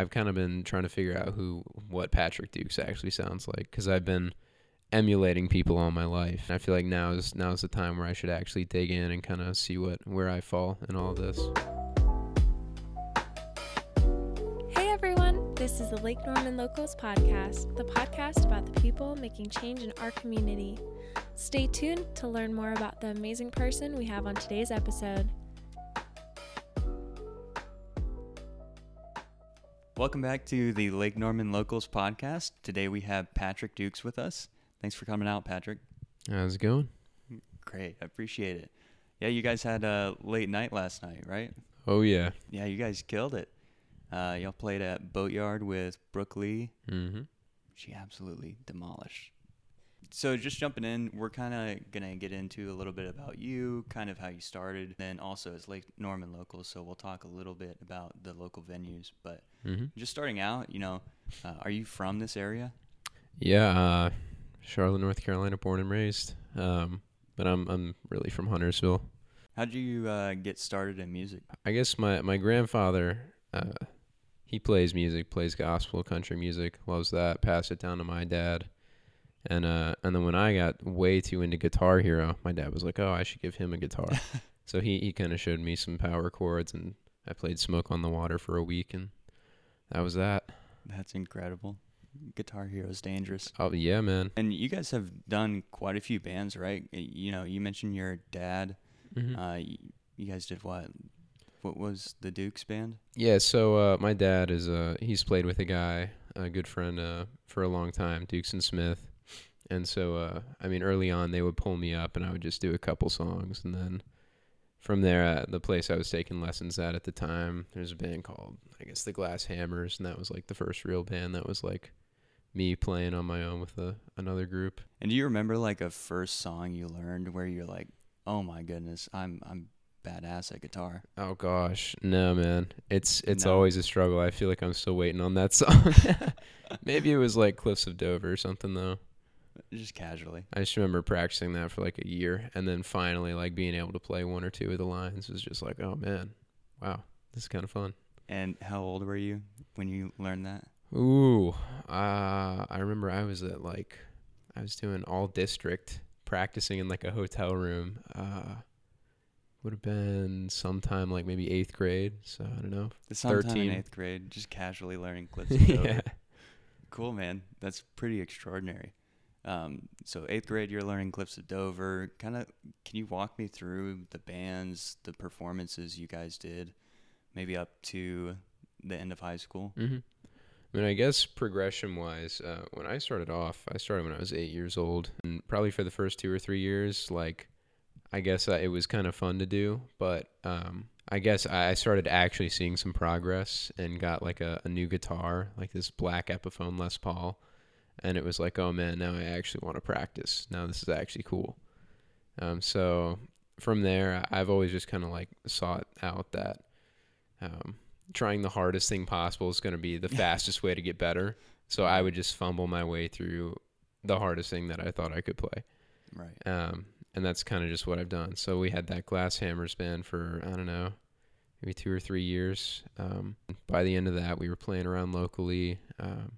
I've kind of been trying to figure out who what Patrick Dukes actually sounds like because I've been emulating people all my life. I feel like now is now is the time where I should actually dig in and kind of see what where I fall in all this. Hey everyone, this is the Lake Norman Locals podcast, the podcast about the people making change in our community. Stay tuned to learn more about the amazing person we have on today's episode. Welcome back to the Lake Norman Locals podcast. Today we have Patrick Dukes with us. Thanks for coming out, Patrick. How's it going? Great, I appreciate it. Yeah, you guys had a late night last night, right? Oh yeah. Yeah, you guys killed it. Uh, y'all played at Boatyard with Brooke Lee. Mm-hmm. She absolutely demolished. So just jumping in, we're kind of gonna get into a little bit about you, kind of how you started, then also it's Lake Norman locals. So we'll talk a little bit about the local venues, but Mm-hmm. just starting out, you know, uh, are you from this area? Yeah, uh, Charlotte, North Carolina, born and raised. Um, but I'm I'm really from Huntersville. How did you uh, get started in music? I guess my my grandfather, uh, he plays music, plays gospel, country music, loves that. Passed it down to my dad, and uh, and then when I got way too into Guitar Hero, my dad was like, "Oh, I should give him a guitar." so he he kind of showed me some power chords, and I played Smoke on the Water for a week, and that was that. That's incredible. Guitar Hero is dangerous. Oh yeah, man. And you guys have done quite a few bands, right? You know, you mentioned your dad. Mhm. Uh, you guys did what? What was the Dukes band? Yeah, so uh, my dad is uh he's played with a guy, a good friend uh for a long time, Dukes and Smith. And so uh I mean early on they would pull me up and I would just do a couple songs and then from there at the place I was taking lessons at at the time, there's a band called I guess the Glass Hammers and that was like the first real band that was like me playing on my own with a, another group. And do you remember like a first song you learned where you're like, "Oh my goodness, I'm I'm badass at guitar." Oh gosh, no man. It's it's No. always a struggle. I feel like I'm still waiting on that song. Maybe it was like Cliffs of Dover or something though. Just casually. I just remember practicing that for like a year and then finally like being able to play one or two of the lines was just like, oh man, wow, this is kind of fun. And how old were you when you learned that? Ooh, uh, I remember I was at like, I was doing all district practicing in like a hotel room. Uh, would have been sometime like maybe eighth grade. So I don't know. Sometime 13. in eighth grade, just casually learning Cliffs. Yeah. Cool, man. That's pretty extraordinary. Um, so eighth grade, you're learning Cliffs of Dover. Kind of, can you walk me through the bands, the performances you guys did, maybe up to the end of high school? hmm I mean, I guess progression wise, uh, when I started off, I started when I was eight years old, and probably for the first two or three years, like, I guess uh, it was kind of fun to do, but um, I guess I I started actually seeing some progress and got like a, a new guitar, like this black Epiphone Les Paul, and it was like, oh man, now I actually want to practice. Now this is actually cool. Um, so from there, I've always just kind of like sought out that um, trying the hardest thing possible is going to be the fastest way to get better. So I would just fumble my way through the hardest thing that I thought I could play. Right. Um, and that's kind of just what I've done. So we had that Glass Hammers band for, I don't know, maybe two or three years. Um, by the end of that, we were playing around locally. Um,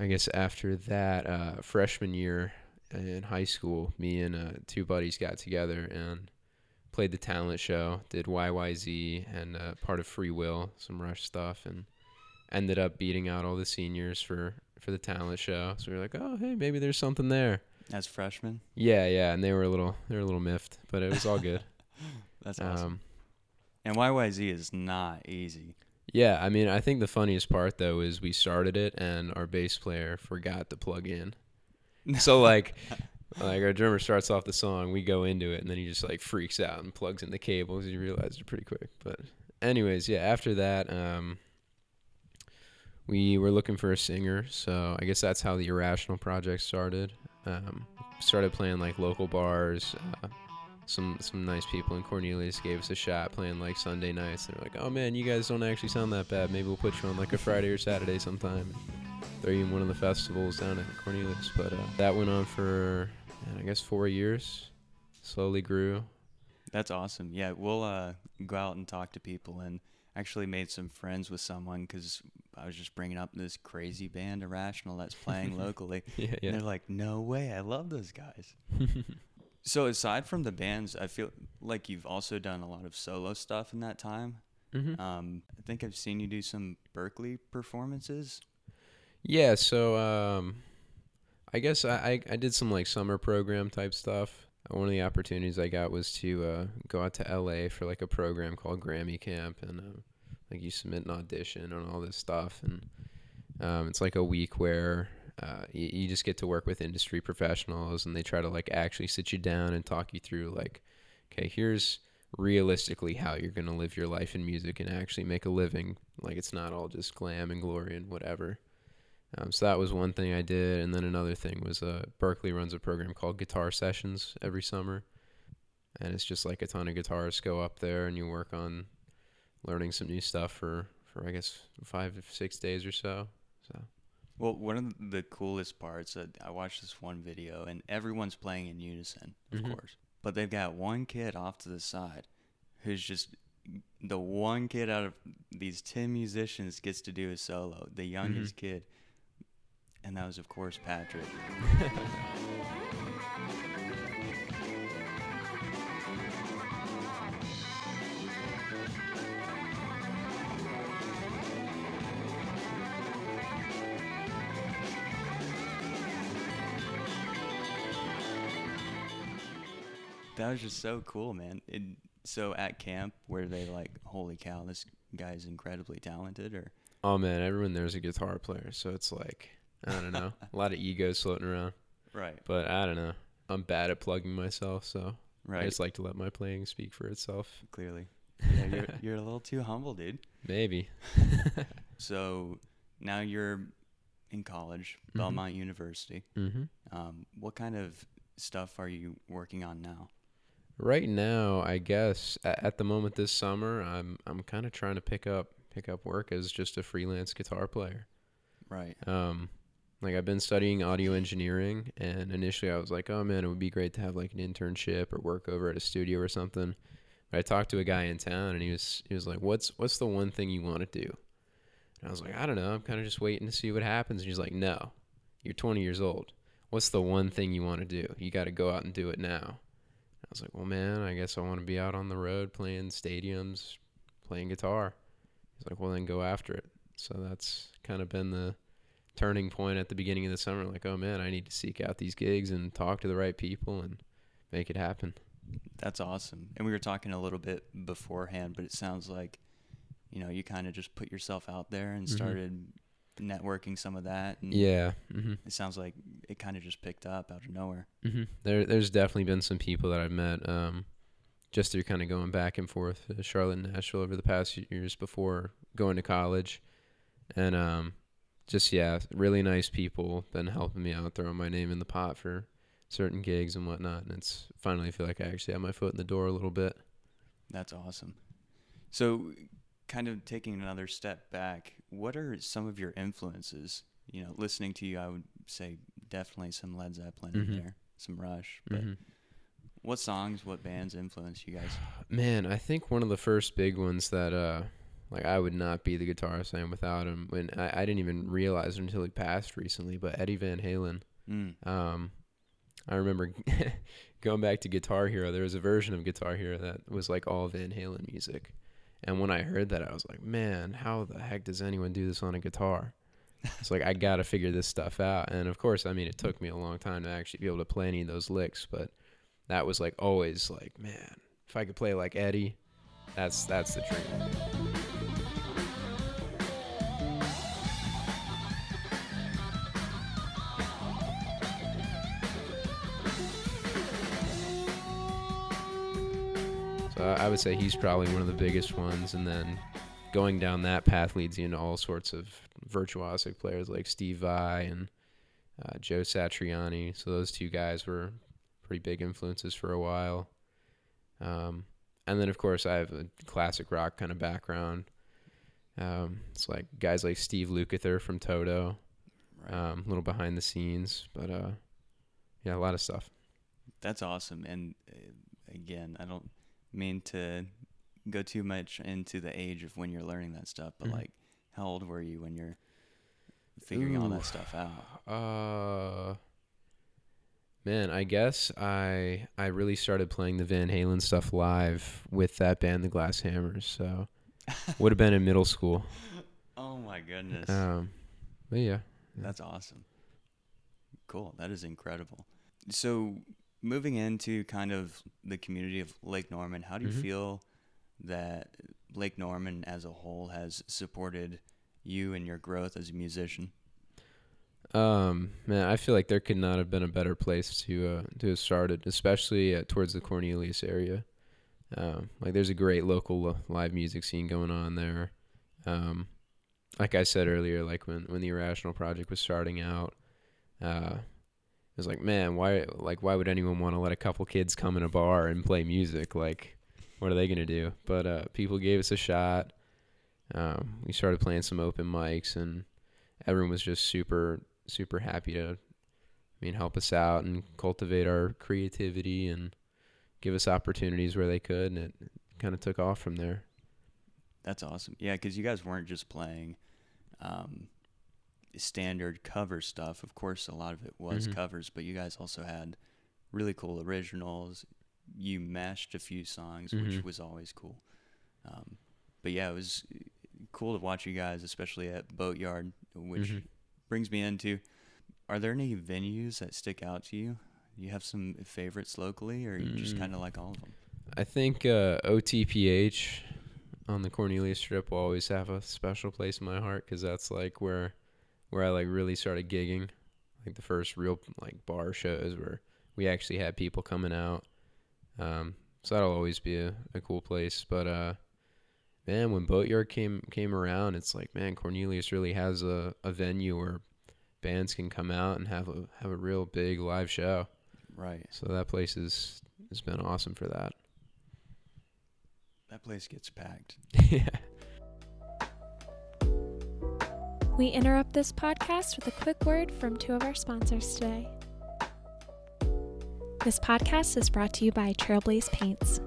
I guess after that, uh, freshman year in high school, me and uh, two buddies got together and played the talent show, did YYZ and uh, part of Free Will, some Rush stuff, and ended up beating out all the seniors for for the talent show. So we were like, oh hey, maybe there's something there. As freshmen? Yeah, yeah, and they were a little they were a little miffed, but it was all good. That's awesome. um, and YYZ is not easy. Yeah, I mean, I think the funniest part though is we started it and our bass player forgot to plug in. So like like our drummer starts off the song, we go into it, and then he just like freaks out and plugs in the cables. He realized it pretty quick. But anyways, yeah, after that, um, we were looking for a singer, so I guess that's how the Irrational project started. Um, started playing like local bars. Uh, some some nice people in Cornelius gave us a shot playing like Sunday nights. They're like, "Oh man, you guys don't actually sound that bad. Maybe we'll put you on like a Friday or Saturday sometime." Throw you in one of the festivals down at Cornelius. But uh, that went on for man, I guess four years. Slowly grew. That's awesome. Yeah, we'll uh, go out and talk to people. And actually made some friends with someone because I was just bringing up this crazy band Irrational that's playing locally. yeah, And yeah. they're like, no way, I love those guys. So aside from the bands, I feel like you've also done a lot of solo stuff in that time. hmm Um, I think I've seen you do some Berklee performances. Yeah, so um, I guess I, I I did some like summer program type stuff. One of the opportunities I got was to uh, go out to LA for like a program called Grammy Camp, and uh, like you submit an audition and all this stuff, and um, it's like a week where uh, you, you just get to work with industry professionals, and they try to like actually sit you down and talk you through like, okay, here's realistically how you're gonna live your life in music and actually make a living. Like it's not all just glam and glory and whatever. Um, so that was one thing I did, and then another thing was uh, Berklee runs a program called Guitar Sessions every summer, and it's just like a ton of guitarists go up there and you work on learning some new stuff for for I guess five to six days or so. So Well, one of the coolest parts, uh, I watched this one video, and everyone's playing in unison, of Mhm. course. But they've got one kid off to the side who's just the one kid out of these 10 musicians gets to do a solo, the youngest kid. And that was, of course, Patrick. That was just so cool, man. It, so at camp, were they like, holy cow, this guy's incredibly talented, or oh man, everyone there's a guitar player, so it's like I don't know, a lot of egos floating around. right, But I don't know. I'm bad at plugging myself, so I just like to let my playing speak for itself. clearly. Yeah, you're, you're a little too humble, dude. Maybe. So now you're in college, Mhm. Belmont University. mm-hmm. Um, what kind of stuff are you working on now? Right now, I guess at, the moment this summer, I'm I'm kind of trying to pick up pick up work as just a freelance guitar player. Right. Um, like I've been studying audio engineering, and initially I was like, oh man, it would be great to have like an internship or work over at a studio or something. But I talked to a guy in town, and he was he was like, what's what's the one thing you want to do? And I was like, I don't know. I'm kind of just waiting to see what happens. And he's like, No, you're 20 years old. What's the one thing you want to do? You got to go out and do it now. I was like, Well, man, I guess I want to be out on the road playing stadiums, playing guitar. He's like, Well, then go after it. So that's kind of been the turning point at the beginning of the summer. Like, oh man, I need to seek out these gigs and talk to the right people and make it happen. That's awesome. And we were talking a little bit beforehand, but it sounds like, you know, you kind of just put yourself out there and Mhm. started networking some of that. Yeah. hmm It sounds like it kind of just picked up out of nowhere. hmm There, there's definitely been some people that I've met um, just through kind of going back and forth to Charlotte and Nashville over the past years before going to college, and um, just yeah, really nice people been helping me out, throwing my name in the pot for certain gigs and whatnot, and it's finally feel like I actually have my foot in the door a little bit. That's awesome. So, kind of taking another step back, what are some of your influences? You know, listening to you, I would say definitely some Led Zeppelin Mhm. in there, some Rush. But Mhm. what songs, what bands influence you guys? Man, I think one of the first big ones that uh like I would not be the guitarist I am without him. When I, I didn't even realize it until he passed recently, but Eddie Van Halen. Mm. Um, I remember going back to Guitar Hero. There was a version of Guitar Hero that was like all Van Halen music, and when I heard that, I was like, "Man, how the heck does anyone do this on a guitar?" It's like I gotta figure this stuff out. And of course, I mean, it took me a long time to actually be able to play any of those licks, but that was like always like, man, if I could play like Eddie, that's that's the dream. I would say he's probably one of the biggest ones, and then going down that path leads you into all sorts of virtuosic players like Steve Vai and uh, Joe Satriani. So those two guys were pretty big influences for a while. Um, and then of course I have a classic rock kind of background. Um, it's like guys like Steve Lukather from Toto, Right. um, a little behind the scenes, but uh, yeah, a lot of stuff. That's awesome. And uh, again, I don't mean to go too much into the age of when you're learning that stuff, but Mhm. like, how old were you when you're figuring all that stuff out? Uh, man, I guess I I really started playing the Van Halen stuff live with that band, the Glass Hammers. So would have been in middle school. oh my goodness, Um, but yeah, that's awesome. Cool, that is incredible. So, moving into kind of the community of Lake Norman, how do you Mhm. feel that Lake Norman as a whole has supported you and your growth as a musician? Um, man, I feel like there could not have been a better place to uh, to have started, especially uh, towards the Cornelius area. Um, like there's a great local live music scene going on there. Um, like I said earlier, like when when the Irrational Project was starting out, uh, was like, man, why like why would anyone want to let a couple kids come in a bar and play music? Like, what are they gonna do? But uh, people gave us a shot. Um, we started playing some open mics and everyone was just super super happy to I mean help us out and cultivate our creativity and give us opportunities where they could and it kind of took off from there. That's awesome. Yeah, because you guys weren't just playing um, standard cover stuff. Of course, a lot of it was Mhm. covers, but you guys also had really cool originals. You mashed a few songs, which Mhm. was always cool. Um, but yeah, it was cool to watch you guys, especially at Boatyard, which Mhm. brings me into are there any venues that stick out to you? Do you have some favorites locally, or you just Mm. kind of like all of them? I think uh, OTPH on the Cornelius Strip will always have a special place in my heart because that's like where where I like really started gigging, like the first real like bar shows where we actually had people coming out. Um, so that'll always be a, a cool place. But uh, man, when Boatyard came came around, it's like man, Cornelius really has a, a venue where bands can come out and have a have a real big live show. Right. So that place is has been awesome for that. That place gets packed. yeah. We interrupt this podcast with a quick word from two of our sponsors today. This podcast is brought to you by Trailblaze Paints.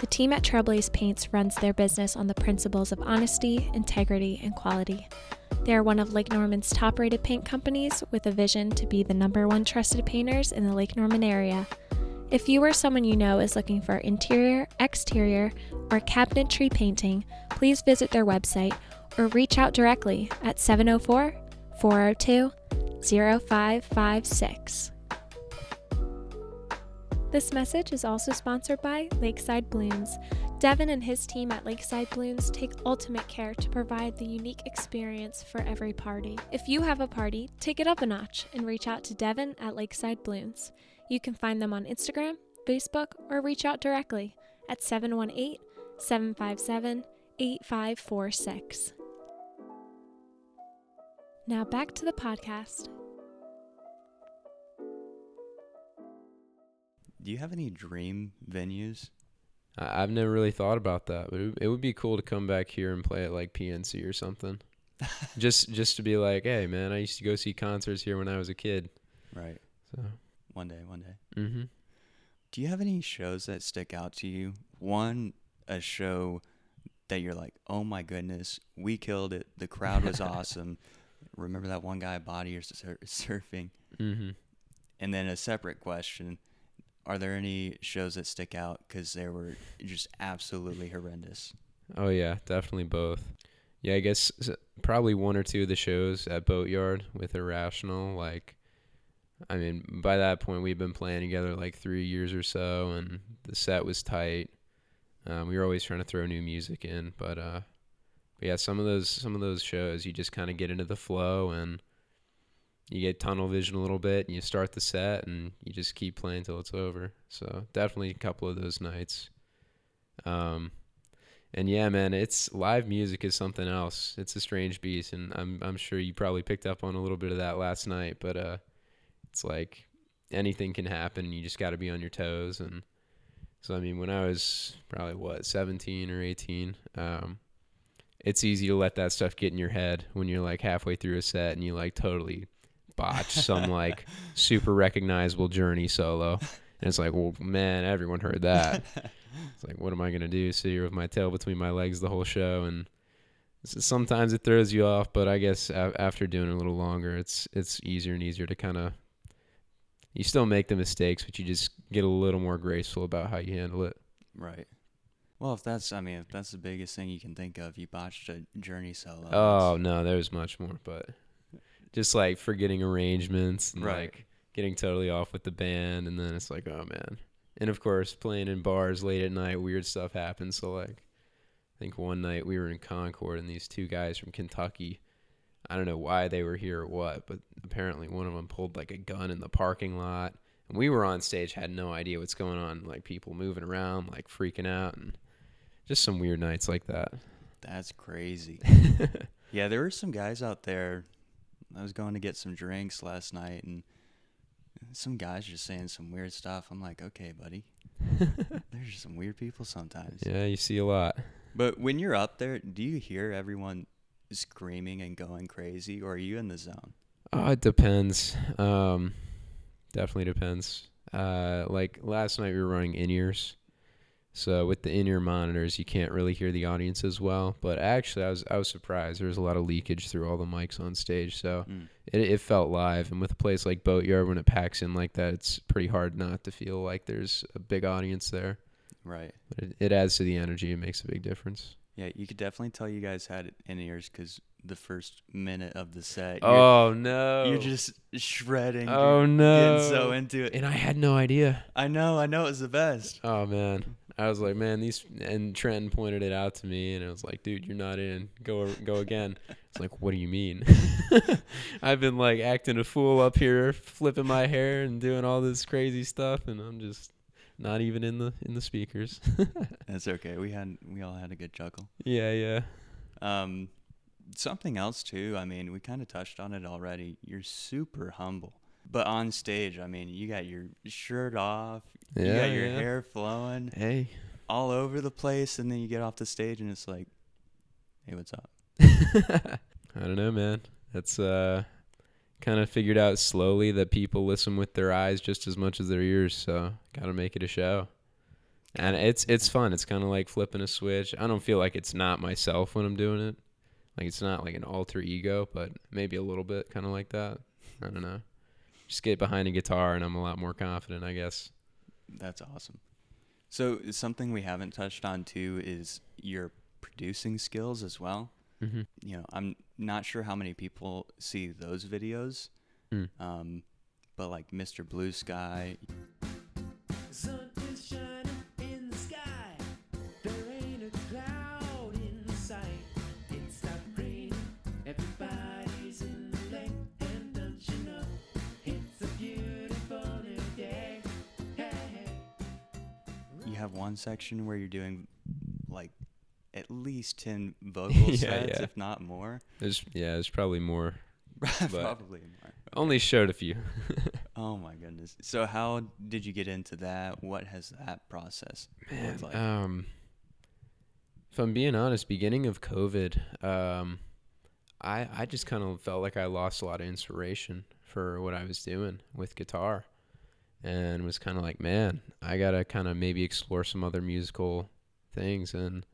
The team at Trailblaze Paints runs their business on the principles of honesty, integrity, and quality. They are one of Lake Norman's top rated paint companies with a vision to be the number one trusted painters in the Lake Norman area. If you or someone you know is looking for interior, exterior, or cabinetry painting, please visit their website or reach out directly at 704 402 0556. This message is also sponsored by Lakeside Balloons. Devin and his team at Lakeside Balloons take ultimate care to provide the unique experience for every party. If you have a party, take it up a notch and reach out to Devin at Lakeside Balloons. You can find them on Instagram, Facebook, or reach out directly at 718 757 8546. Now back to the podcast. Do you have any dream venues? I- I've never really thought about that, but it, would- be cool to come back here and play at like PNC or something. just just to be like, hey man, I used to go see concerts here when I was a kid. Right. So, One day, one day. hmm Do you have any shows that stick out to you? One, a show that you're like, oh my goodness, we killed it. The crowd was awesome. Remember that one guy body or sur- surfing? hmm And then a separate question: Are there any shows that stick out because they were just absolutely horrendous? Oh yeah, definitely both. Yeah, I guess probably one or two of the shows at Boatyard with Irrational. Like, I mean, by that point we'd been playing together like three years or so, and the set was tight. Um, we were always trying to throw new music in, but uh, but yeah, some of those some of those shows you just kind of get into the flow and you get tunnel vision a little bit, and you start the set, and you just keep playing till it's over. So definitely a couple of those nights. Um, and yeah, man, it's live music is something else. It's a strange beast, and I'm I'm sure you probably picked up on a little bit of that last night. But uh, it's like anything can happen. You just got to be on your toes. And so I mean, when I was probably what 17 or 18, um, it's easy to let that stuff get in your head when you're like halfway through a set and you like totally botch some like super recognizable Journey solo, and it's like, well, man, everyone heard that. it's like, what am I gonna do? Sit here with my tail between my legs the whole show, and sometimes it throws you off. But I guess after doing it a little longer, it's it's easier and easier to kind of. You still make the mistakes, but you just get a little more graceful about how you handle it. Right. Well, if that's, I mean, if that's the biggest thing you can think of, you botched a journey solo. Oh no, there's much more, but just like forgetting arrangements and Right. like getting totally off with the band, and then it's like, oh man. And of course, playing in bars late at night, weird stuff happens. So like, I think one night we were in Concord, and these two guys from Kentucky. I don't know why they were here or what, but apparently one of them pulled like a gun in the parking lot. And we were on stage, had no idea what's going on. Like people moving around, like freaking out, and just some weird nights like that. That's crazy. yeah, there were some guys out there. I was going to get some drinks last night, and some guys just saying some weird stuff. I'm like, okay, buddy. There's just some weird people sometimes. yeah, you see a lot. But when you're up there, do you hear everyone screaming and going crazy, or are you in the zone? Oh, it depends. Um, definitely depends. Uh, like last night we were running in ears, so with the in ear monitors you can't really hear the audience as well. But actually, I was I was surprised. There was a lot of leakage through all the mics on stage, so Mm. it it felt live. And with a place like Boatyard, when it packs in like that, it's pretty hard not to feel like there's a big audience there. Right. But it, it adds to the energy. It makes a big difference. Yeah, you could definitely tell you guys had it in ears because the first minute of the set, you're, Oh no! you're just shredding. oh no! Getting so into it. and I had no idea. I know, I know, it was the best. Oh man, I was like, man, these and Trenton pointed it out to me, and I was like, dude, you're not in. Go go again. It's like, what do you mean? I've been like acting a fool up here, flipping my hair and doing all this crazy stuff, and I'm just not even in the in the speakers. That's okay. We had, we all had a good chuckle. yeah, yeah. Um, something else too. I mean, we kind of touched on it already. You're super humble, but on stage, I mean, you got your shirt off, you Yeah, got your yeah. hair flowing Hey. all over the place, and then you get off the stage and it's like, hey, what's up? I don't know, man. That's uh kind of figured out slowly that people listen with their eyes just as much as their ears, so got to make it a show. And it's it's fun. It's kind of like flipping a switch. I don't feel like it's not myself when I'm doing it. Like it's not like an alter ego, but maybe a little bit kind of like that. I don't know. Just get behind a guitar and I'm a lot more confident, I guess. That's awesome. So something we haven't touched on too is your producing skills as well. Mm-hmm. You know, I'm not sure how many people see those videos, Mm. um, but like Mr. Blue Sky, have one section where you're doing like at least 10 vocal Yeah, sets, yeah. if not more. There's yeah, there's probably more. Probably more. Only showed a few. Oh my goodness. So how did you get into that? What has that process Man, like? um, if I'm being honest, beginning of COVID, um, I I just kind of felt like I lost a lot of inspiration for what I was doing with guitar, and was kind of like, man, I gotta kind of maybe explore some other musical things, and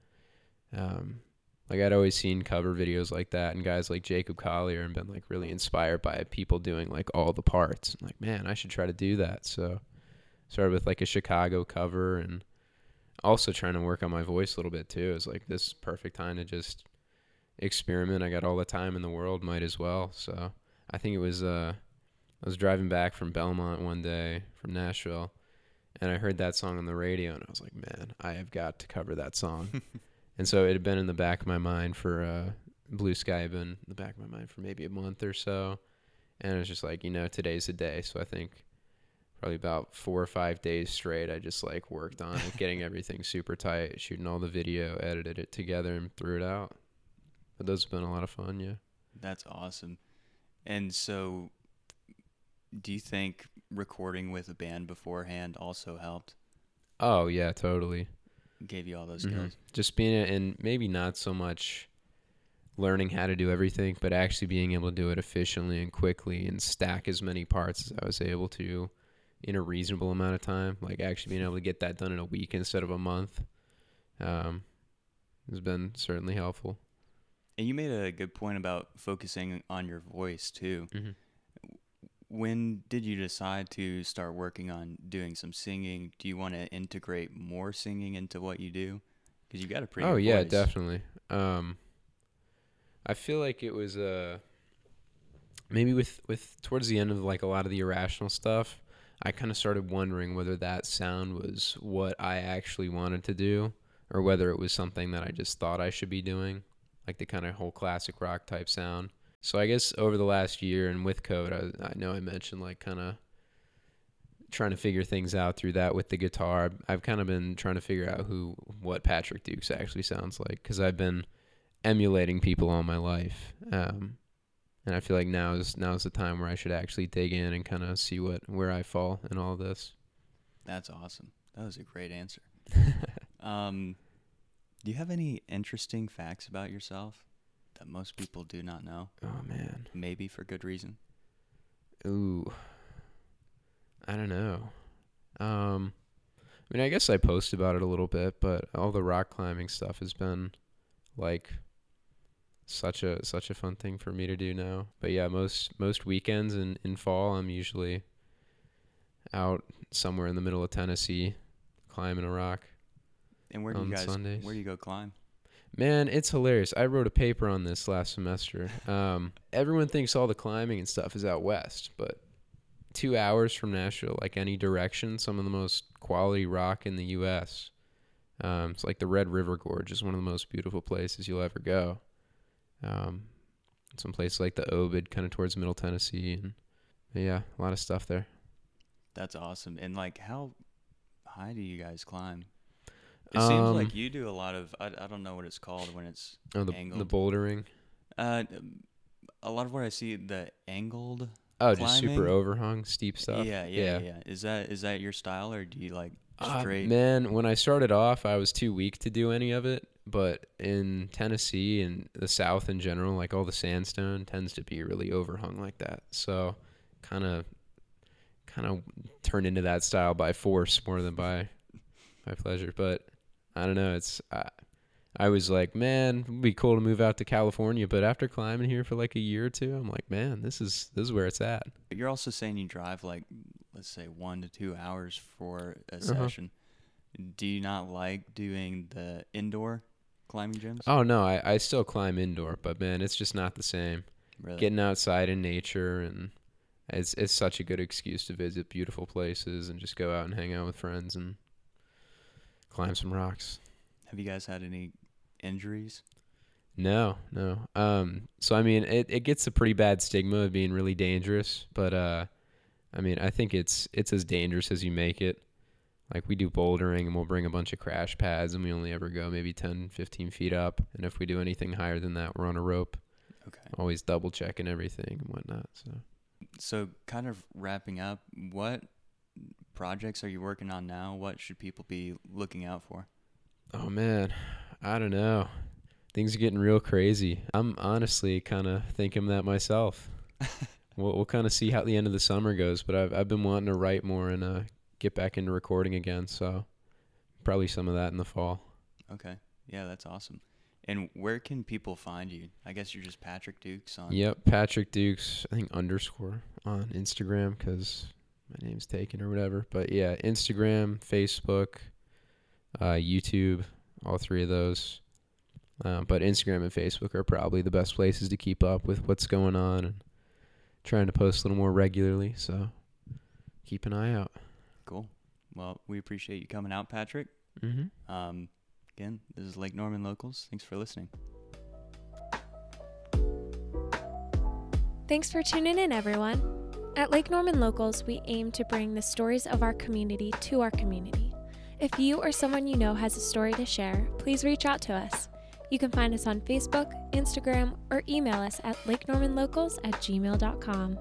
um, like I'd always seen cover videos like that, and guys like Jacob Collier, and been like really inspired by people doing like all the parts. Like, man, I should try to do that. So started with like a Chicago cover and also trying to work on my voice a little bit too. It's like this perfect time to just experiment. I got all the time in the world, might as well. So I think it was uh I was driving back from Belmont one day from Nashville and I heard that song on the radio and I was like, Man, I have got to cover that song. and so it had been in the back of my mind for uh Blue Sky had been in the back of my mind for maybe a month or so. And it was just like, you know, today's the day. So I think probably about four or five days straight. I just like worked on it, getting everything super tight, shooting all the video, edited it together, and threw it out. But those have been a lot of fun, yeah. That's awesome. And so, do you think recording with a band beforehand also helped? Oh yeah, totally. Gave you all those Mhm. skills? Just being and maybe not so much learning how to do everything, but actually being able to do it efficiently and quickly and stack as many parts as I was able to in a reasonable amount of time. Like actually being able to get that done in a week instead of a month, um, has been certainly helpful. And you made a good point about focusing on your voice too. Mhm. When did you decide to start working on doing some singing? Do you want to integrate more singing into what you do? Because you got a pretty. oh yeah, voice. definitely. Um, I feel like it was uh maybe with with towards the end of like a lot of the irrational stuff, I kind of started wondering whether that sound was what I actually wanted to do or whether it was something that I just thought I should be doing, like the kind of whole classic rock type sound. So I guess over the last year and with COVID, I, I know I mentioned like kind of trying to figure things out through that with the guitar. I've- I've kind of been trying to figure out who what Patrick Dukes actually sounds like because I've been emulating people all my life, um, and I feel like now is now is the time where I should actually dig in and kind of see what where I fall in all this. That's awesome. That was a great answer. Um, do you have any interesting facts about yourself that most people do not know? oh man, Maybe for good reason. ooh, I don't know. Um, I mean, I guess I post about it a little bit, but all the rock climbing stuff has been like such a such a fun thing for me to do now. But yeah, most most weekends in in fall, I'm usually out somewhere in the middle of Tennessee climbing a rock. And where do you guys? Sundays. Where do you go climb? Man, it's hilarious. I wrote a paper on this last semester. Um, everyone thinks all the climbing and stuff is out west, but two hours from Nashville, like any direction, some of the most quality rock in the U.S. Um, it's like the Red River Gorge is one of the most beautiful places you'll ever go. Um, some place like the Obed, kind of towards Middle Tennessee, and yeah, a lot of stuff there. That's awesome. And like, how high do you guys climb? It seems Um, like you do a lot of. I, I don't know what it's called when it's. Oh, the the bouldering. Uh, a lot of what I see the angled. Oh, just super overhung, steep stuff. Yeah, yeah, yeah, Is that is that your style, or do you like Uh, straight? man, when I started off, I was too weak to do any of it. But in Tennessee and the South in general, like all the sandstone tends to be really overhung like that. So, kind of, kind of turned into that style by force more than by, by pleasure. But I don't know. It's I, I was like, man, it'd be cool to move out to California. But after climbing here for like a year or two, I'm like, man, this is this is where it's at. But You're also saying you drive like, let's say, one to two hours for a Uh-huh. session. Do you not like doing the indoor climbing gyms? Oh no, I, I still climb indoor, but man, it's just not the same. really? getting outside in nature and it's it's such a good excuse to visit beautiful places and just go out and hang out with friends and climb some rocks. Have you guys had any injuries? No, no. Um so I mean it, it gets a pretty bad stigma of being really dangerous, but uh I mean I think it's it's as dangerous as you make it. Like we do bouldering and we'll bring a bunch of crash pads and we only ever go maybe 10, 15 feet up. And if we do anything higher than that, we're on a rope, Okay. always double checking everything and whatnot. So So, kind of wrapping up, what projects are you working on now? What should people be looking out for? Oh man, I don't know. Things are getting real crazy. I'm honestly kind of thinking that myself. we'll we'll kind of see how the end of the summer goes, but I've I've been wanting to write more and uh, get back into recording again. So probably some of that in the fall. Okay. Yeah, that's awesome. And where can people find you? I guess you're just Patrick Dukes on. Yep, Patrick Dukes, I think underscore on Instagram because my name's taken or whatever. But yeah, Instagram, Facebook, uh, YouTube, all three of those. Um, but Instagram and Facebook are probably the best places to keep up with what's going on and trying to post a little more regularly. So keep an eye out. Cool. Well, we appreciate you coming out, Patrick. Mm-hmm. Um, again, this is Lake Norman Locals. Thanks for listening. Thanks for tuning in, everyone. At Lake Norman Locals, we aim to bring the stories of our community to our community. If you or someone you know has a story to share, please reach out to us. You can find us on Facebook, Instagram, or email us at lakenormanlocals at gmail.com.